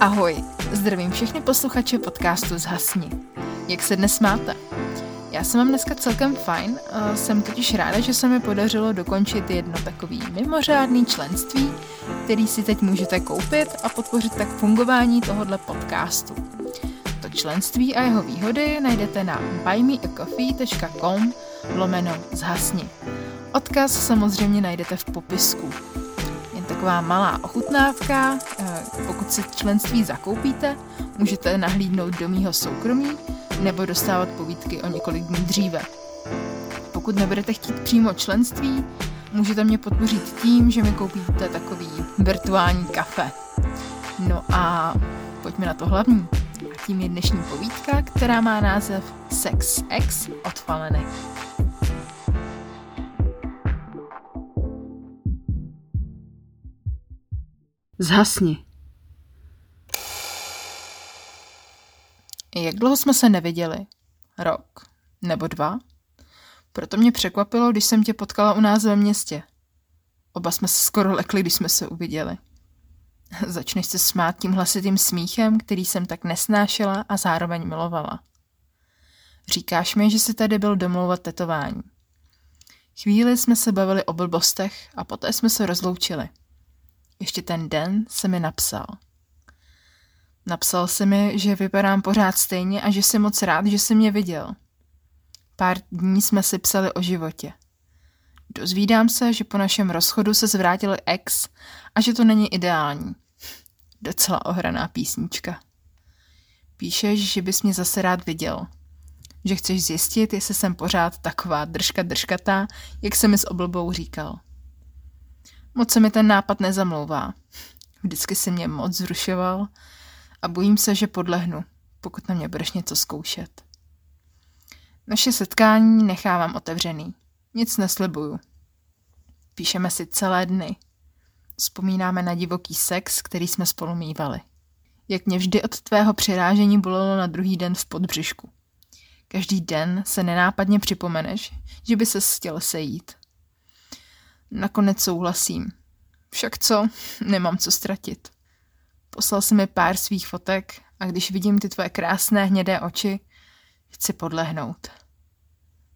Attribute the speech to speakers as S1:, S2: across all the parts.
S1: Ahoj, zdravím všechny posluchače podcastu Zhasni. Jak se dnes máte? Já jsem mám dneska celkem fajn, jsem totiž ráda, že se mi podařilo dokončit jedno takový mimořádný členství, který si teď můžete koupit a podpořit tak fungování tohohle podcastu. To členství a jeho výhody najdete na buymeacoffee.com lomeno zhasni. Odkaz samozřejmě najdete v popisku taková malá ochutnávka. Eh, pokud si členství zakoupíte, můžete nahlídnout do mýho soukromí nebo dostávat povídky o několik dní dříve. Pokud nebudete chtít přímo členství, můžete mě podpořit tím, že mi koupíte takový virtuální kafe. No a pojďme na to hlavní. A tím je dnešní povídka, která má název Sex X od Faleny.
S2: Zhasni.
S1: Jak dlouho jsme se neviděli? Rok? Nebo dva? Proto mě překvapilo, když jsem tě potkala u nás ve městě. Oba jsme se skoro lekli, když jsme se uviděli. Začneš se smát tím hlasitým smíchem, který jsem tak nesnášela a zároveň milovala. Říkáš mi, že jsi tady byl domlouvat tetování. Chvíli jsme se bavili o blbostech a poté jsme se rozloučili. Ještě ten den se mi napsal. Napsal se mi, že vypadám pořád stejně a že jsem moc rád, že jsi mě viděl. Pár dní jsme si psali o životě. Dozvídám se, že po našem rozchodu se zvrátil ex a že to není ideální. Docela ohraná písnička. Píšeš, že bys mě zase rád viděl. Že chceš zjistit, jestli jsem pořád taková držka držkatá, jak se mi s oblbou říkal. Moc se mi ten nápad nezamlouvá. Vždycky si mě moc zrušoval a bojím se, že podlehnu, pokud na mě budeš něco zkoušet. Naše setkání nechávám otevřený. Nic neslibuju. Píšeme si celé dny. Vzpomínáme na divoký sex, který jsme spolu mývali. Jak mě vždy od tvého přirážení bolelo na druhý den v podbřišku. Každý den se nenápadně připomeneš, že by se chtěl sejít. Nakonec souhlasím. Však co, nemám co ztratit. Poslal si mi pár svých fotek a když vidím ty tvoje krásné hnědé oči, chci podlehnout.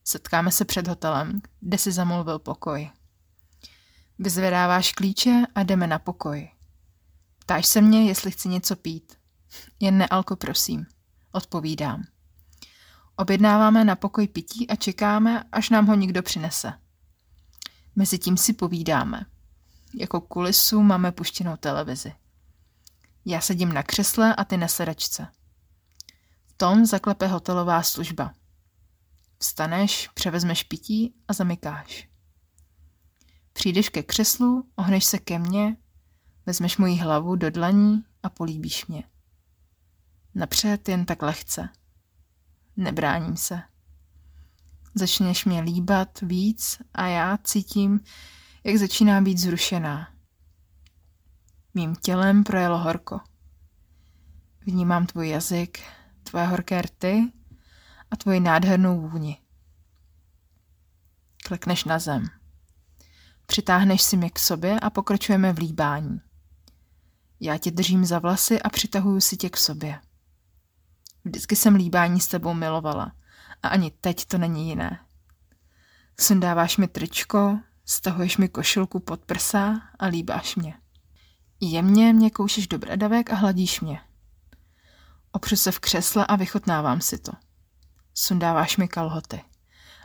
S1: Setkáme se před hotelem, kde si zamluvil pokoj. Vyzvedáváš klíče a jdeme na pokoj. Ptáš se mě, jestli chci něco pít. Jen nealko, prosím. Odpovídám. Objednáváme na pokoj pití a čekáme, až nám ho někdo přinese. Mezitím si povídáme. Jako kulisu máme puštěnou televizi. Já sedím na křesle a ty na sedačce. V tom zaklepe hotelová služba. Vstaneš, převezmeš pití a zamykáš. Přijdeš ke křeslu, ohneš se ke mně, vezmeš moji hlavu do dlaní a políbíš mě. Napřed jen tak lehce. Nebráním se. Začneš mě líbat víc a já cítím, jak začíná být zrušená. Mým tělem projelo horko. Vnímám tvůj jazyk, tvoje horké rty a tvoji nádhernou vůni. Klekneš na zem. Přitáhneš si mě k sobě a pokračujeme v líbání. Já tě držím za vlasy a přitahuju si tě k sobě. Vždycky jsem líbání s tebou milovala a ani teď to není jiné. Sundáváš mi tričko, stahuješ mi košilku pod prsa a líbáš mě. Jemně mě koušeš do bradavek a hladíš mě. Opřu se v křesle a vychotnávám si to. Sundáváš mi kalhoty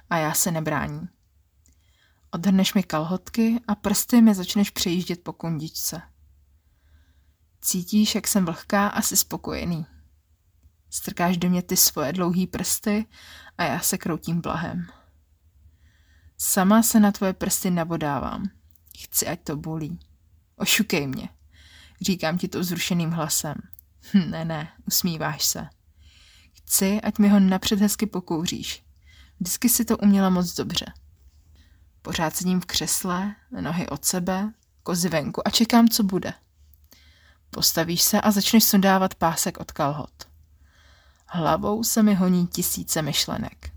S1: a já se nebráním. Odhrneš mi kalhotky a prsty mi začneš přejíždět po kundičce. Cítíš, jak jsem vlhká a jsi spokojený. Strkáš do mě ty svoje dlouhý prsty a já se kroutím blahem. Sama se na tvoje prsty nabodávám. Chci, ať to bolí. Ošukej mě. Říkám ti to vzrušeným hlasem. Hm, ne, ne, usmíváš se. Chci, ať mi ho napřed hezky pokouříš. Vždycky si to uměla moc dobře. Pořád sedím v křesle, nohy od sebe, kozy venku a čekám, co bude. Postavíš se a začneš sundávat pásek od kalhot. Hlavou se mi honí tisíce myšlenek.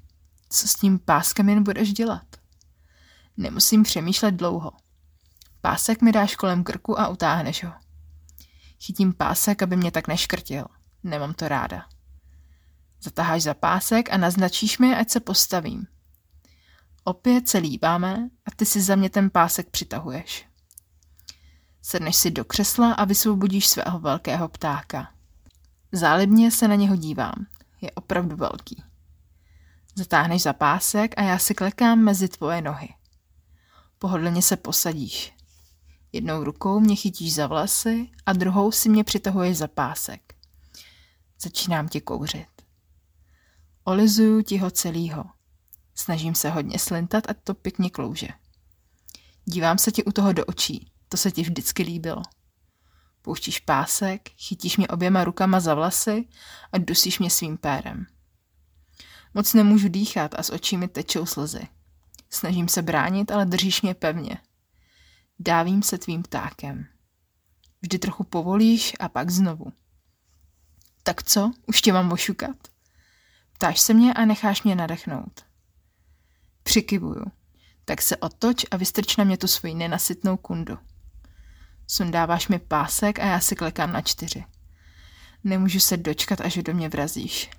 S1: Co s tím páskem jen budeš dělat? Nemusím přemýšlet dlouho. Pásek mi dáš kolem krku a utáhneš ho. Chytím pásek, aby mě tak neškrtil. Nemám to ráda. Zatáháš za pásek a naznačíš mi, ať se postavím. Opět se líbáme a ty si za mě ten pásek přitahuješ. Sedneš si do křesla a vysvobodíš svého velkého ptáka. Zálibně se na něho dívám. Je opravdu velký. Zatáhneš za pásek a já si klekám mezi tvoje nohy. Pohodlně se posadíš. Jednou rukou mě chytíš za vlasy a druhou si mě přitahuješ za pásek. Začínám tě kouřit. Olizuju ti ho celýho. Snažím se hodně slintat a to pěkně klouže. Dívám se ti u toho do očí. To se ti vždycky líbilo. Pouštíš pásek, chytíš mě oběma rukama za vlasy a dusíš mě svým pérem. Moc nemůžu dýchat a z očí mi tečou slzy. Snažím se bránit, ale držíš mě pevně. Dávím se tvým ptákem. Vždy trochu povolíš a pak znovu. Tak co, už tě mám ošukat? Ptáš se mě a necháš mě nadechnout. Přikivuju. Tak se otoč a vystrč na mě tu svoji nenasytnou kundu. Sundáváš mi pásek a já si klekám na čtyři. Nemůžu se dočkat, až do mě vrazíš.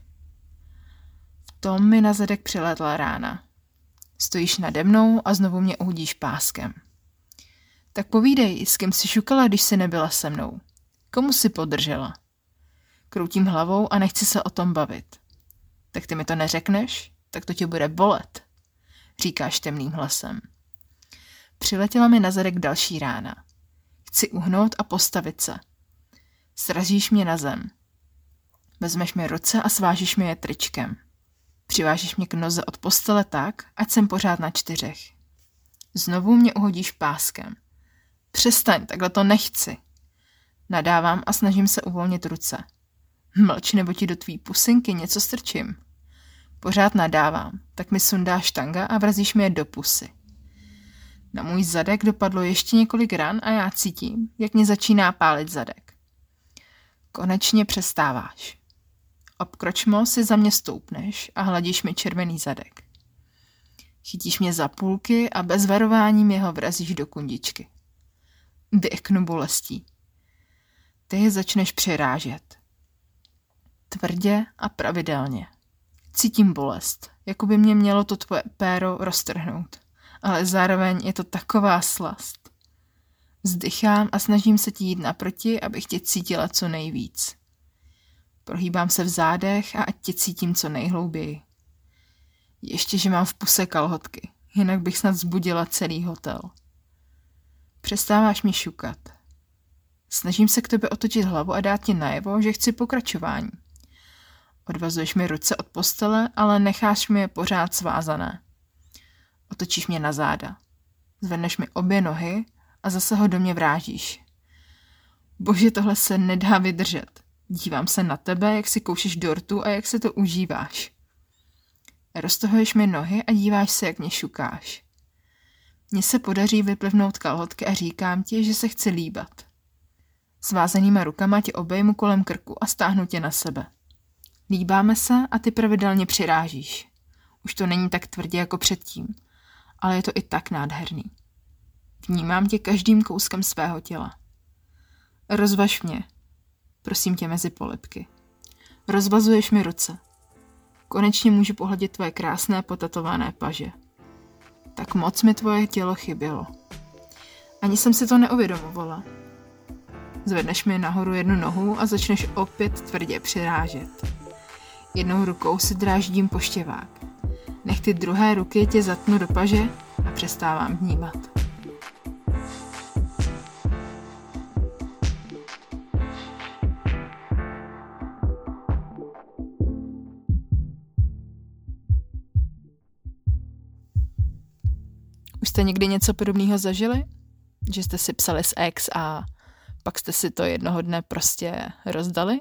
S1: V tom mi na zadek přiletla rána. Stojíš nade mnou a znovu mě uhodíš páskem. Tak povídej, s kým jsi šukala, když jsi nebyla se mnou? Komu jsi podržela? Kroutím hlavou a nechci se o tom bavit. Tak ty mi to neřekneš? Tak to tě bude bolet, říkáš temným hlasem. Přiletěla mi na zadek další rána. Chci uhnout a postavit se. Sražíš mě na zem. Vezmeš mi ruce a svážíš mi je tričkem. Přivážíš mě k noze od postele tak, ať jsem pořád na čtyřech. Znovu mě uhodíš páskem. Přestaň, takhle to nechci. Nadávám a snažím se uvolnit ruce. Mlč, nebo ti do tvý pusinky něco strčím. Pořád nadávám, tak mi sundáš tanga a vrazíš mi je do pusy. Na můj zadek dopadlo ještě několik ran a já cítím, jak mě začíná pálit zadek. Konečně přestáváš. Obkročmo si za mě stoupneš a hladíš mi červený zadek. Chytíš mě za půlky a bez varování mě ho vrazíš do kundičky. Dyknu bolestí. Ty je začneš přirážet. Tvrdě a pravidelně. Cítím bolest, jako by mě mělo to tvoje péro roztrhnout ale zároveň je to taková slast. Zdychám a snažím se ti jít naproti, abych tě cítila co nejvíc. Prohýbám se v zádech a ať tě cítím co nejhlouběji. Ještě, že mám v puse kalhotky, jinak bych snad zbudila celý hotel. Přestáváš mi šukat. Snažím se k tobě otočit hlavu a dát ti najevo, že chci pokračování. Odvazuješ mi ruce od postele, ale necháš mi je pořád svázané. Otočíš mě na záda. Zvedneš mi obě nohy a zase ho do mě vrážíš. Bože, tohle se nedá vydržet. Dívám se na tebe, jak si koušeš dortu a jak se to užíváš. Roztohuješ mi nohy a díváš se, jak mě šukáš. Mně se podaří vyplivnout kalhotky a říkám ti, že se chci líbat. Svázanýma rukama tě obejmu kolem krku a stáhnu tě na sebe. Líbáme se a ty pravidelně přirážíš. Už to není tak tvrdě jako předtím – ale je to i tak nádherný. Vnímám tě každým kouskem svého těla. Rozvaž mě, prosím tě mezi polipky. Rozvazuješ mi ruce. Konečně můžu pohledět tvoje krásné potatované paže. Tak moc mi tvoje tělo chybělo. Ani jsem si to neuvědomovala. Zvedneš mi nahoru jednu nohu a začneš opět tvrdě přirážet. Jednou rukou si dráždím poštěvák. Nech ty druhé ruky tě zatnu do paže a přestávám vnímat. Už jste někdy něco podobného zažili? Že jste si psali s ex a pak jste si to jednoho dne prostě rozdali?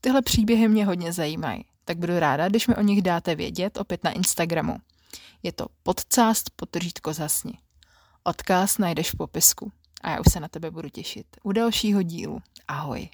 S1: Tyhle příběhy mě hodně zajímají tak budu ráda, když mi o nich dáte vědět opět na Instagramu. Je to podcast potržítko zasni. Odkaz najdeš v popisku a já už se na tebe budu těšit u dalšího dílu. Ahoj.